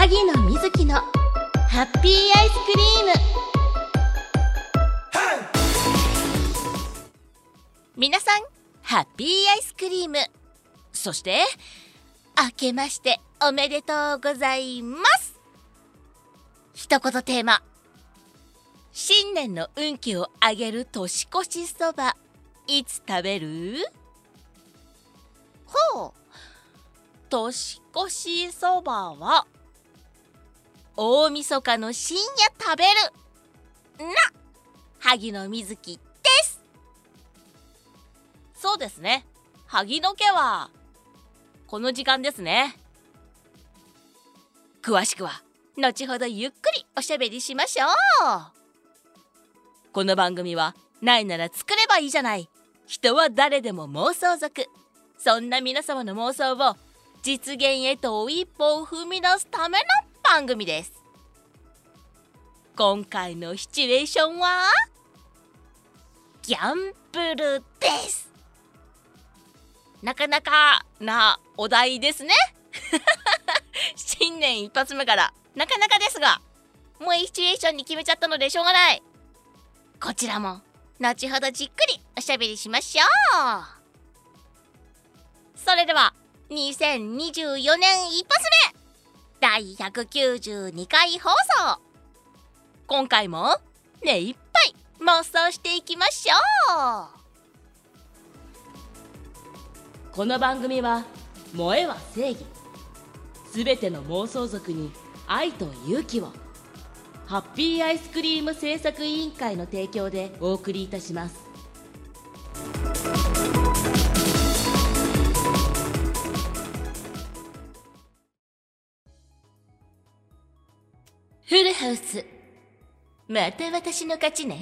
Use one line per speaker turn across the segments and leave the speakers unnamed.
萩野瑞希のハッピーアイスクリーム。皆さんハッピーアイスクリーム。そして明けましておめでとうございます。一言テーマ。新年の運気を上げる年越しそばいつ食べる？ほう。年越しそばは大晦日の深夜食べる。な萩野瑞希です。そうですね。萩野家はこの時間ですね。詳しくは後ほどゆっくりおしゃべりしましょう。この番組はないなら作ればいいじゃない。人は誰でも妄想族。そんな皆様の妄想を実現へと一歩を踏み出すための番組です。今回のシチュエーションはギャンブルです。なかなかなお題ですね。新年一発目からなかなかですがもうシチュエーションに決めちゃったのでしょうがない。こちらも後ほどじっくりおしゃべりしましょう。それでは2024年一発目。第192回放送今回も目いっぱい妄想していきましょう。この番組は「萌えは正義」すべての妄想族に愛と勇気を。ハッピーアイスクリーム製作委員会の提供でお送りいたします。ウス。また私の勝ちね。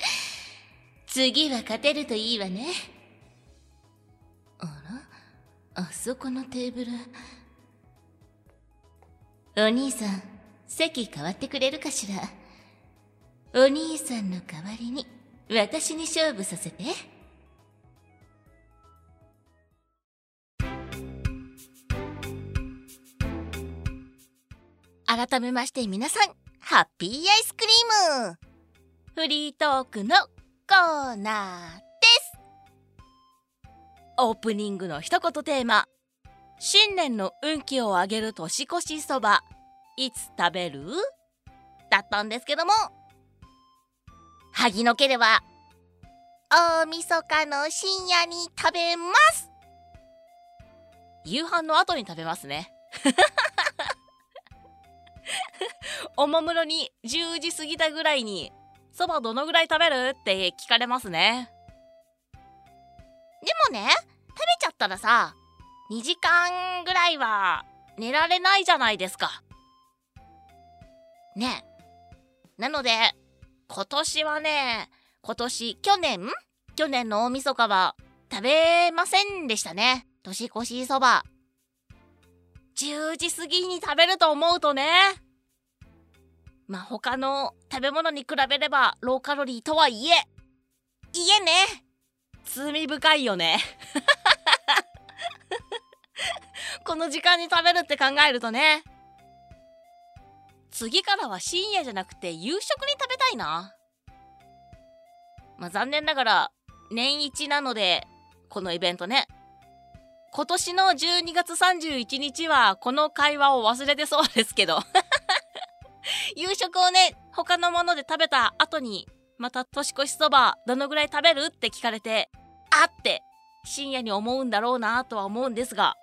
次は勝てるといいわね。あら？あそこのテーブル。お兄さん席変わってくれるかしら？お兄さんの代わりに私に勝負させて。改めまして皆さんハッピーアイスクリーム。フリートークのコーナーです。オープニングの一言テーマ。新年の運気を上げる年越しそば。いつ食べる？だったんですけども。萩の家では大晦日の深夜に食べます。夕飯の後に食べますね。おもむろに10時過ぎたぐらいにそばどのぐらい食べる？って聞かれますね。でもね食べちゃったらさ2時間ぐらいは寝られないじゃないですか。ね。なので今年はね今年去年？去年の大晦日は食べませんでしたね。年越しそば。10時過ぎに食べると思うとね。まあ他の食べ物に比べればローカロリーとはいえいえね。罪深いよね。この時間に食べるって考えるとね。次からは深夜じゃなくて夕食に食べたいな。まあ残念ながら年一なのでこのイベントね今年の12月31日はこの会話を忘れてそうですけど。夕食をね他のもので食べた後にまた年越しそばどのぐらい食べるって聞かれてあって深夜に思うんだろうなとは思うんですが。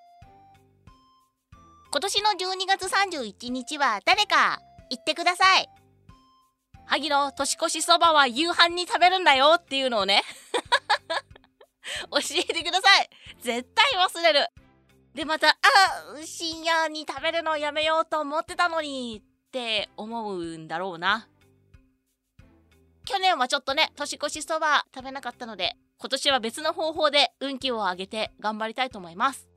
今年の12月31日は誰か言ってください。萩野年越しそばは夕飯に食べるんだよっていうのをね。教えてください。絶対忘れる。でまたあ深夜に食べるのやめようと思ってたのにって思うんだろうな。去年はちょっとね年越しそば食べなかったので今年は別の方法で運気を上げて頑張りたいと思います。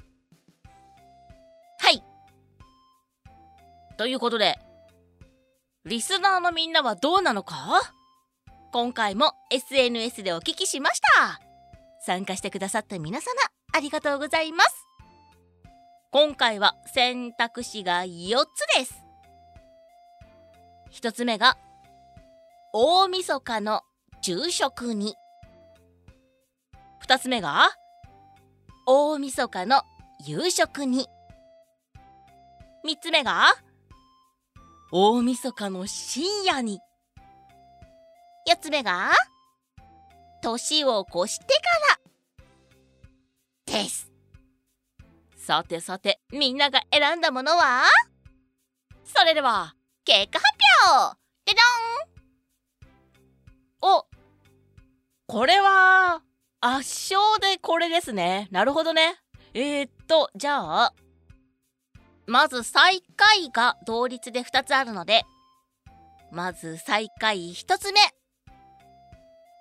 はい。ということでリスナーのみんなはどうなのか？今回も SNS でお聞きしました。参加してくださった皆様ありがとうございます。今回は選択肢が4つです。1つ目が大晦日の昼食に。2つ目が大晦日の夕食に。3つ目が大晦日の深夜に。4つ目が年を越してから。です。さてさてみんなが選んだものは？それでは結果発表！でどん！おこれは圧勝でこれですね。なるほどね。えー、っとじゃあまず最下位が同率で2つあるのでまず最下位1つ目。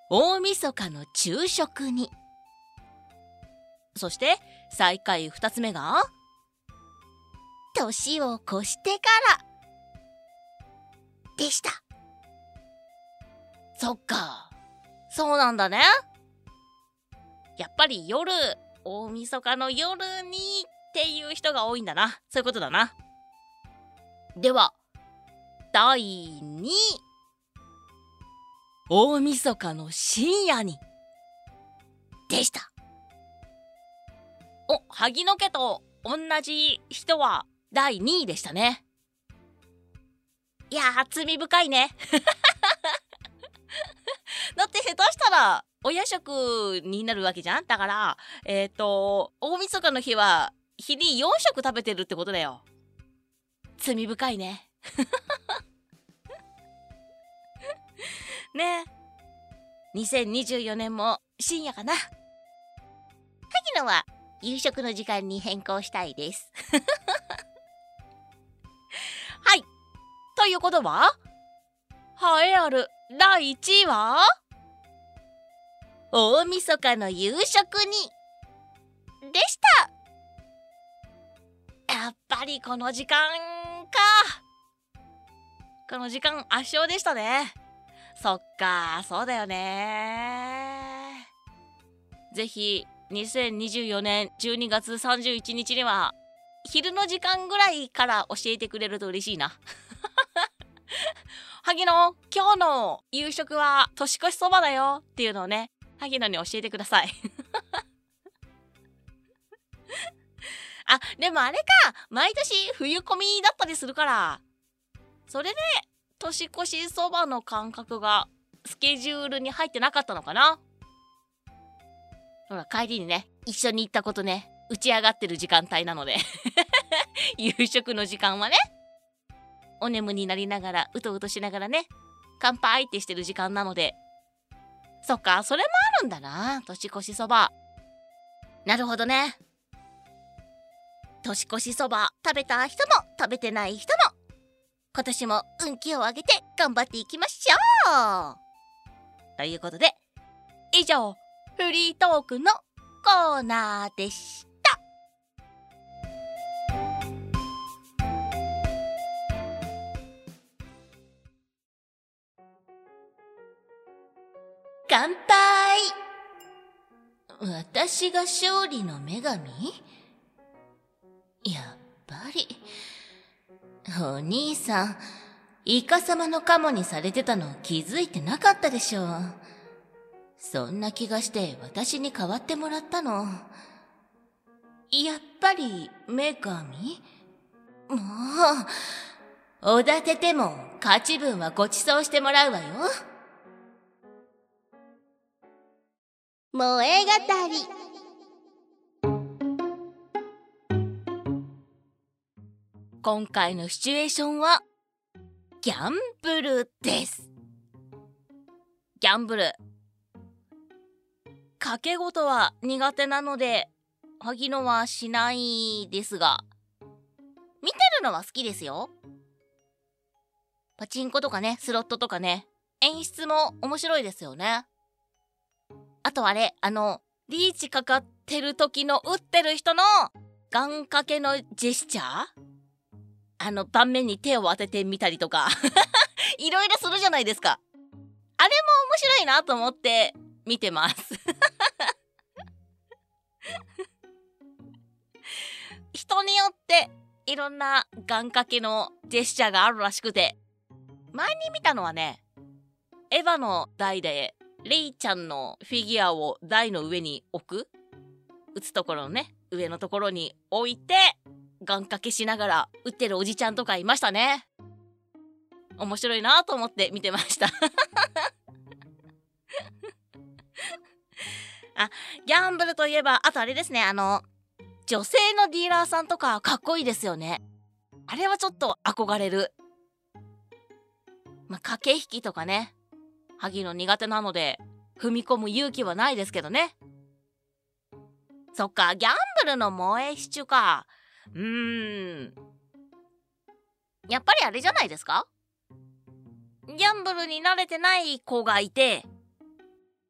大晦日の昼食に。そして最下位2つ目が？年を越してから。でした。そっか。そうなんだね。やっぱり夜大晦日の夜にっていう人が多いんだな。そういうことだな。では第2位大晦日の深夜に。でしたお萩野家と同じ人は第2位でしたね。いやー罪深いね。だって下手したらお夜食になるわけじゃん？だからえっ、ー、と大晦日の日は日に4食食べてるってことだよ。罪深いね。ね。2024年も深夜かな。萩野は夕食の時間に変更したいです。はい。ということは？栄えある第1位は？大晦日の夕食に。でした。やっぱりこの時間か。この時間圧勝でしたね。そっかそうだよね。ぜひ2024年12月31日には昼の時間ぐらいから教えてくれると嬉しいな。萩野今日の夕食は年越しそばだよ。っていうのをね萩野に教えてください。あでもあれか。毎年冬込みだったりするから。それで年越しそばの感覚がスケジュールに入ってなかったのかな。ほら帰りにね一緒に行ったことね打ち上がってる時間帯なので。夕食の時間はねお眠になりながらうとうとしながらね乾杯ってしてる時間なので。そっかそれもあるんだな年越しそば。なるほどね。年越しそば食べた人も食べてない人も今年も運気を上げて頑張っていきましょう。ということで以上フリートークのコーナーでした乾杯私が勝利の女神？やっぱり。お兄さん、イカ様のカモにされてたの気づいてなかったでしょう。そんな気がして私に代わってもらったの。やっぱり女神？もう、おだてても勝ち分はご馳走してもらうわよ。萌え語り。今回のシチュエーションはギャンブルですギャンブル賭け事は苦手なので萩野はしないですが見てるのは好きですよ。パチンコとかねスロットとかね演出も面白いですよね。あとあれあのリーチかかってる時の打ってる人の願掛けのジェスチャー？あの、盤面に手を当ててみたりとか。いろいろするじゃないですか。あれも面白いなと思って見てます。人によっていろんな願掛けのジェスチャーがあるらしくて。前に見たのはねエヴァの台でレイちゃんのフィギュアを台の上に置く。打つところのね上のところに置いて願掛けしながら打ってるおじちゃんとかいましたね。面白いなと思って見てました。あギャンブルといえばあとあれですねあの女性のディーラーさんとかかっこいいですよね。あれはちょっと憧れる。まあ駆け引きとかね萩の苦手なので踏み込む勇気はないですけどね。そっかギャンブルの萌えシチュか。うーん。やっぱりあれじゃないですか？ギャンブルに慣れてない子がいて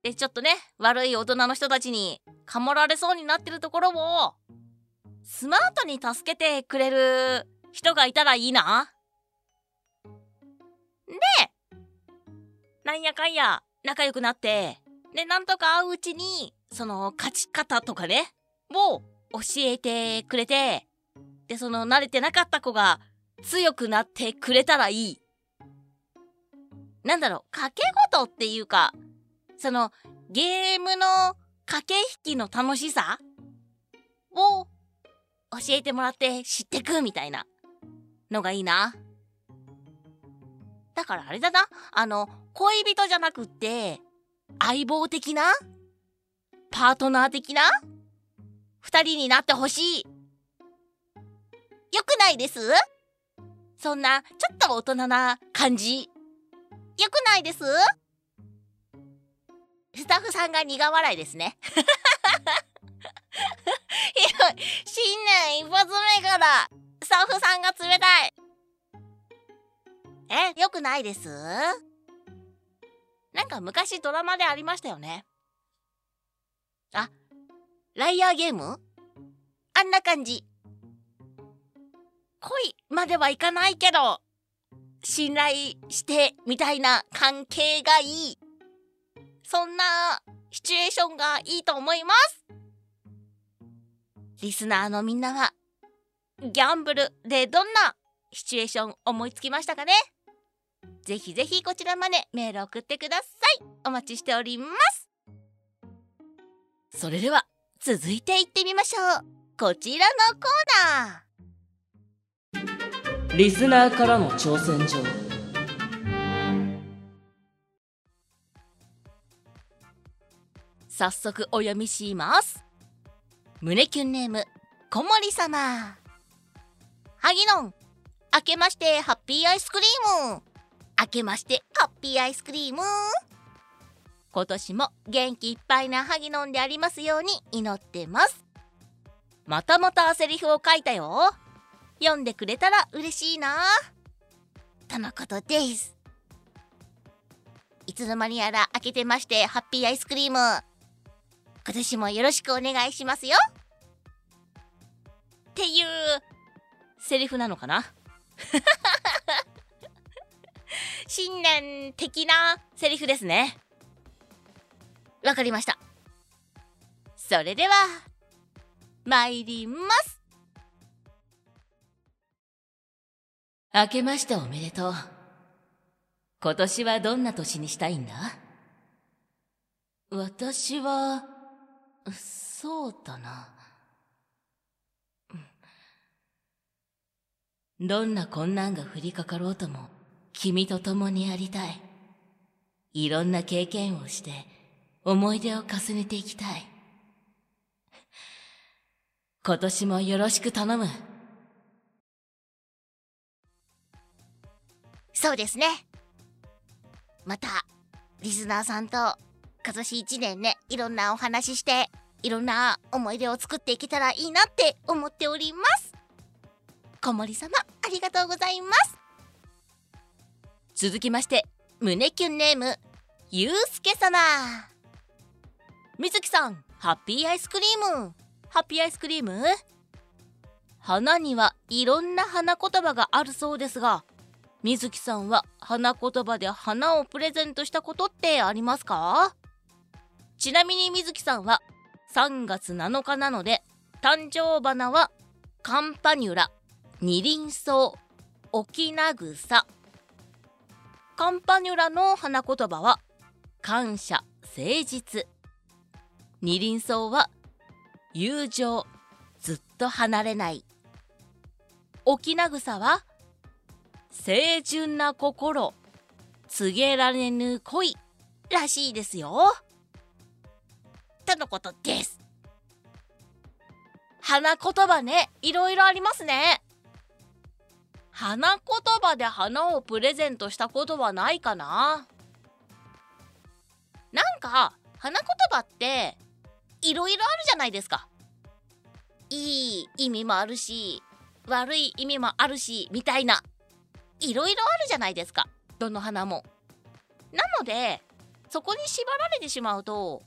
でちょっとね悪い大人の人たちにかもられそうになってるところをスマートに助けてくれる人がいたらいいな。でなんやかんや仲良くなってでなんとか会ううちにその勝ち方とかねを教えてくれてでその慣れてなかった子が強くなってくれたらいい。なんだろう賭け事っていうかそのゲームの駆け引きの楽しさを教えてもらって知ってくみたいなのがいいな。だからあれだなあの恋人じゃなくって相棒的な？パートナー的な？二人になってほしい。よくないです？そんなちょっと大人な感じ。よくないです？スタッフさんが苦笑いですね。新年一発目からスタッフさんが冷たい。え、よくないです？なんか昔ドラマでありましたよね。あ、ライアーゲーム？あんな感じ。恋まではいかないけど、信頼してみたいな関係がいい。そんなシチュエーションがいいと思います。リスナーのみんなは、ギャンブルでどんなシチュエーション思いつきましたかね？ぜひぜひこちらまでメール送ってください。お待ちしております。それでは続いていってみましょう。こちらのコ
ーナー。リスナーからの挑戦状。
早速お読みします。胸キュンネーム、小森様。はぎのん、明けましてハッピーアイスクリーム。明けましてハッピーアイスクリーム。今年も元気いっぱいなハギノンでありますように祈ってます。またまたセリフを書いたよ。読んでくれたら嬉しいな。とのことです。いつの間にやら開けてましてハッピーアイスクリーム。今年もよろしくお願いしますよ。っていうセリフなのかな？新年的なセリフですね。わかりました。それでは、参ります。
明けましておめでとう。今年はどんな年にしたいんだ？私は、そうだな。どんな困難が降りかかろうとも、君と共にありたい。いろんな経験をして、思い出を重ねていきたい。今年もよろしく頼む。
そうですね。また、リスナーさんと、今年一年ね、いろんなお話しして、いろんな思い出を作っていけたらいいなって思っております。小森様、ありがとうございます。続きまして、胸キュンネーム、ゆうすけ様。みずきさん、ハッピーアイスクリーム。ハッピーアイスクリーム？花にはいろんな花言葉があるそうですが、みずきさんは花言葉で花をプレゼントしたことってありますか？ちなみにみずきさんは3月7日なので誕生花はカンパニュラ二輪草オキナグサカンパニュラの花言葉は感謝誠実。二輪草は友情ずっと離れない。オキナグサは清純な心告げられぬ恋らしいですよ。とのことです。花言葉ね。いろいろありますね。花言葉で花をプレゼントしたことはないかな。なんか花言葉っていろいろあるじゃないですか。いい意味もあるし悪い意味もあるしみたいな。いろいろあるじゃないですか。どの花も。なのでそこに縛られてしまうと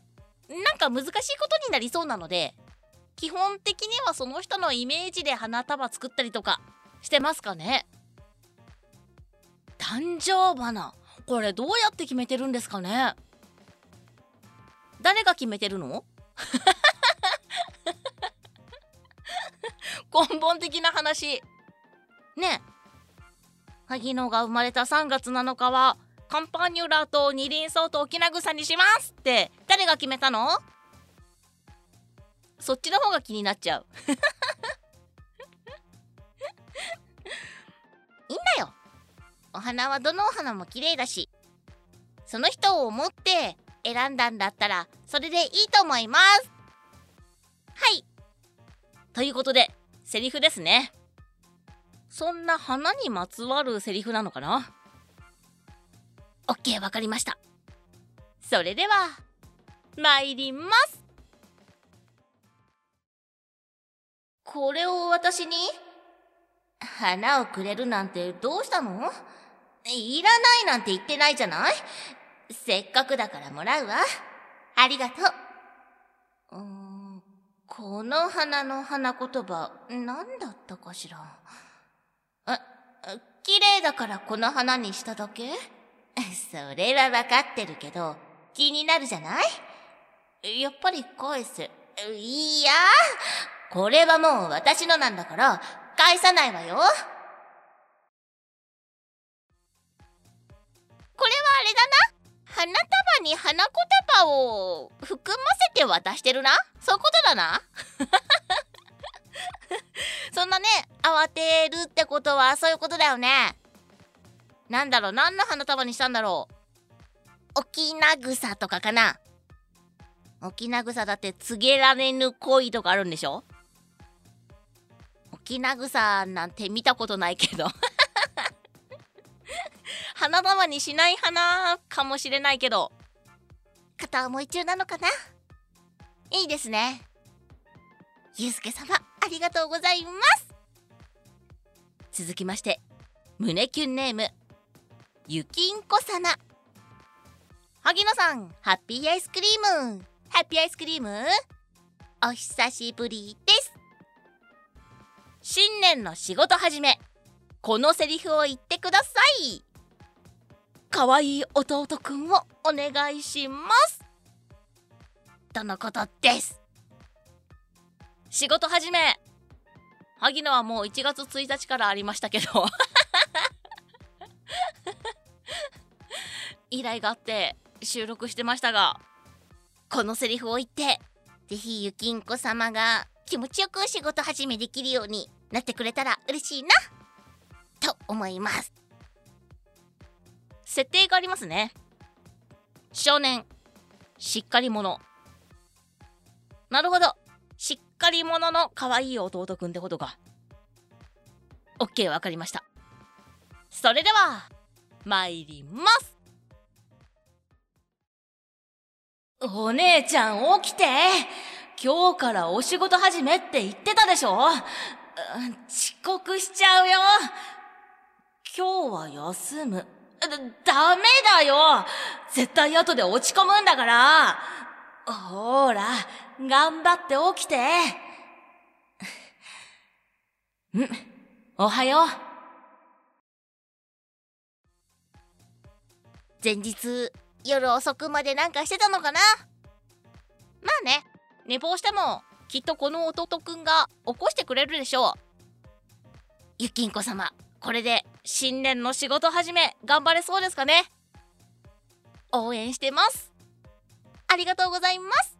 なんか難しいことになりそうなので基本的にはその人のイメージで花束作ったりとかしてますかね。誕生花これどうやって決めてるんですかね。誰が決めてるの？根本的な話。ね。萩野が生まれた3月7日はカンパーニュラと二輪草と沖縄草にしますって。誰が決めたの？そっちの方が気になっちゃう。い いんだよ。お花はどのお花も綺麗だし。その人を思って選んだんだったらそれでいいと思います。はい。ということでセリフですね。そんな花にまつわるセリフなのかな？?OK わかりましたそれでは参りますこれを私に？花をくれるなんてどうしたの？いらないなんて言ってないじゃない？せっかくだからもらうわ。ありがとう。うーん、この花の花言葉、何だったかしら？あ、綺麗だからこの花にしただけ？それはわかってるけど、気になるじゃない？やっぱり返す。いや？これはもう私のなんだから、返さないわよ。これはあれだな？花束に花言葉を含ませて渡してるな？そういうことだな？そんなね慌てるってことはそういうことだよねなんだろう何の花束にしたんだろう。沖縄草とかかな。沖縄草だって告げられぬ恋とかあるんでしょ。沖縄草なんて見たことないけど。花束にしない花かもしれないけど。片思い中なのかな。いいですね。ゆうすけ様ありがとうございます。続きまして胸キュンネームゆきんこさな。萩野さんハッピーアイスクリーム。ハッピーアイスクリーム？お久しぶりです。新年の仕事始め。このセリフを言ってください。可愛い弟くんをお願いします。とのことです。仕事始め。萩野はもう1月1日からありましたけど。依頼があって収録してましたがこのセリフを言ってぜひゆきんこ様が気持ちよく仕事始めできるようになってくれたら嬉しいなと思います。設定がありますね。少年しっかり者。なるほど。しっかり者の可愛い弟くんってことか。OK わかりました。それでは参ります。お姉ちゃん起きて今日からお仕事始めって言ってたでしょう遅刻しちゃうよ今日は休む。だダメだよ絶対後で落ち込むんだからほーら、頑張って起きて。ん、おはよう。前日、夜遅くまでなんかしてたのかな？まあね、寝坊しても、きっとこの弟くんが起こしてくれるでしょう。ゆきんこ様これで新年の仕事始め頑張れそうですかね？応援してます。ありがとうございます。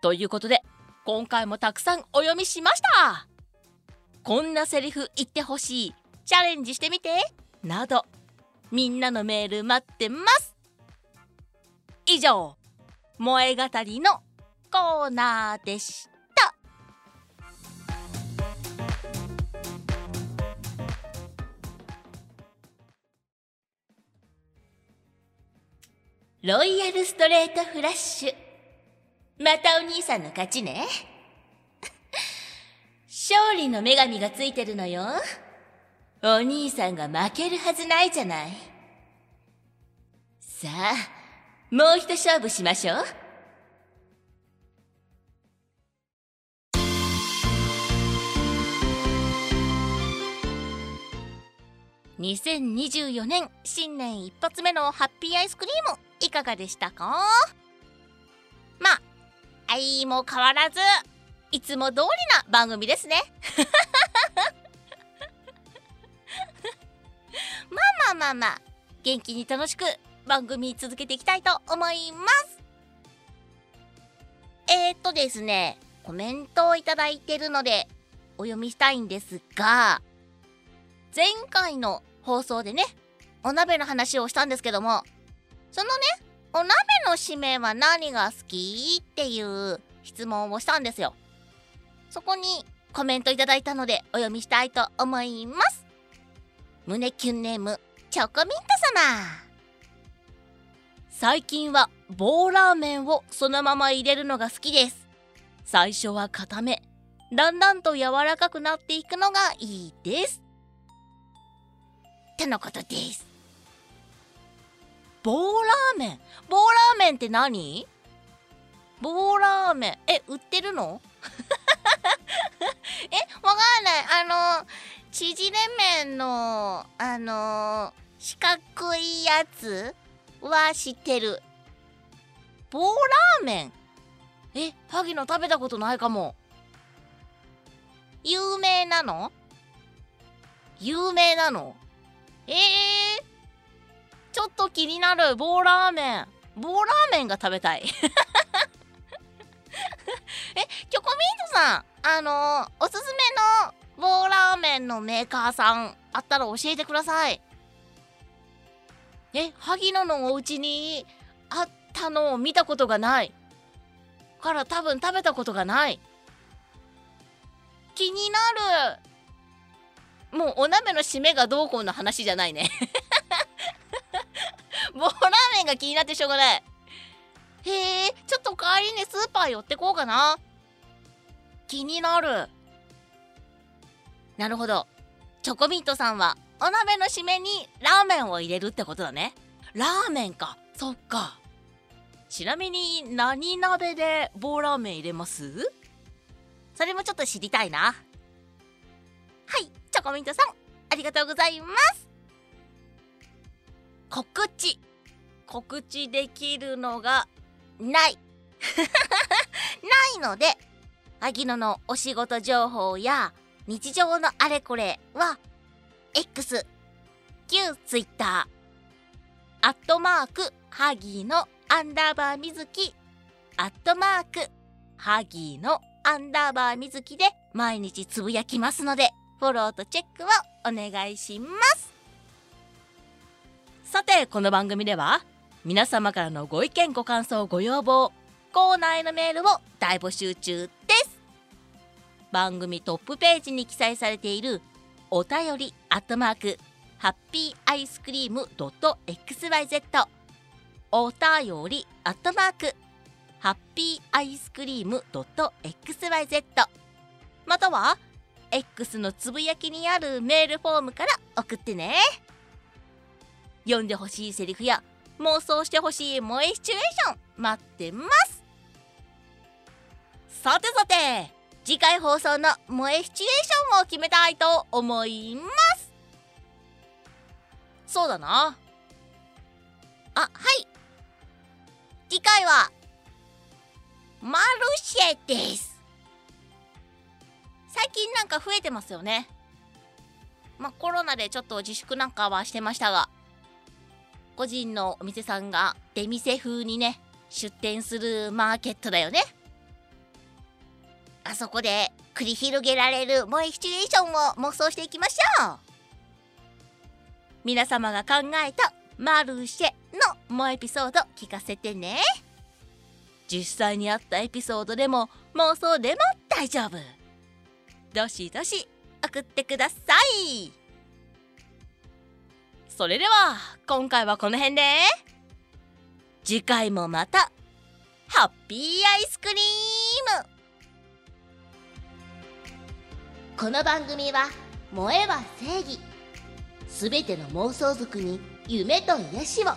ということで今回もたくさんお読みしました。こんなセリフ言ってほしい。チャレンジしてみて。など。みんなのメール待ってます以上萌え語りのコーナーでした
ロイヤルストレートフラッシュ。またお兄さんの勝ちね。勝利の女神がついてるのよ。お兄さんが負けるはずないじゃない。さあ、もう一勝負しましょう。
2024年新年一発目のハッピーアイスクリームいかがでしたか？まあ相も変わらずいつも通りな番組ですねまあまあ。元気に楽しく番組続けていきたいと思います。えー、っとですねコメントをいただいてるのでお読みしたいんですが前回の放送でねお鍋の話をしたんですけどもそのねお鍋の締めは何が好きっていう質問をしたんですよ。そこにコメントいただいたのでお読みしたいと思います。胸キュンネームチョコミント様。最近は棒ラーメンをそのまま入れるのが好きです。最初は固めだんだんと柔らかくなっていくのがいいです。ってのことです。棒ラーメン？棒ラーメンって何？棒ラーメン？え売ってるの？えわかんない。あの縮れ麺のあの四角いやつは知ってる。棒ラーメン。え萩野食べたことないかも。有名なの？有名なの？えー、ちょっと気になる。棒ラーメン。棒ラーメンが食べたい。えチョコミントさんあのおすすめの棒ラーメンのメーカーさんあったら教えてください。え萩野のお家にあったのを見たことがない。から多分食べたことがない。気になる。もうお鍋の締めがどうこうの話じゃないね。棒ラーメンが気になってしょうがない。へえちょっと帰りにスーパー寄ってこうかな。気になる。なるほど。チョコミントさんはお鍋の締めにラーメンを入れるってことだね。ラーメンか。そっか。ちなみに何鍋で棒ラーメン入れます？それもちょっと知りたいな。はい。チョコミントさんありがとうございます。告知。告知できるのがない。ないので萩野のお仕事情報や日常のあれこれは X 旧 Twitter アットマークハギーのアンダーバーみずき。アットマークハギーのアンダーバーみずきで毎日つぶやきますのでフォローとチェックをお願いします。さてこの番組では皆様からのご意見ご感想ご要望コーナーへのメールを大募集中です。番組トップページに記載されているお便りアットマークハッピーアイスクリームドット .xyz お便りアットマークハッピーアイスクリームドット .xyz または X のつぶやきにあるメールフォームから送ってね。読んでほしいセリフや妄想してほしい萌えシチュエーション待ってます。さてさて次回放送の萌えシチュエーションを決めたいと思います。そうだな。あはい。次回はマルシェです。最近なんか増えてますよね。まあコロナでちょっと自粛なんかはしてましたが個人のお店さんが出店風にね出店するマーケットだよね。あそこで繰り広げられる萌えシチュエーションを妄想していきましょう。皆様が考えたマルシェの萌えエピソード聞かせてね。実際にあったエピソードでも妄想でも大丈夫。どしどし送ってください。それでは今回はこの辺で。次回もまたハッピーアイスクリーム。
この番組は「萌えは正義」すべての妄想族に夢と癒しを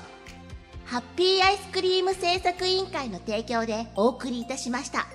ハッピーアイスクリーム製作委員会の提供でお送りいたしました。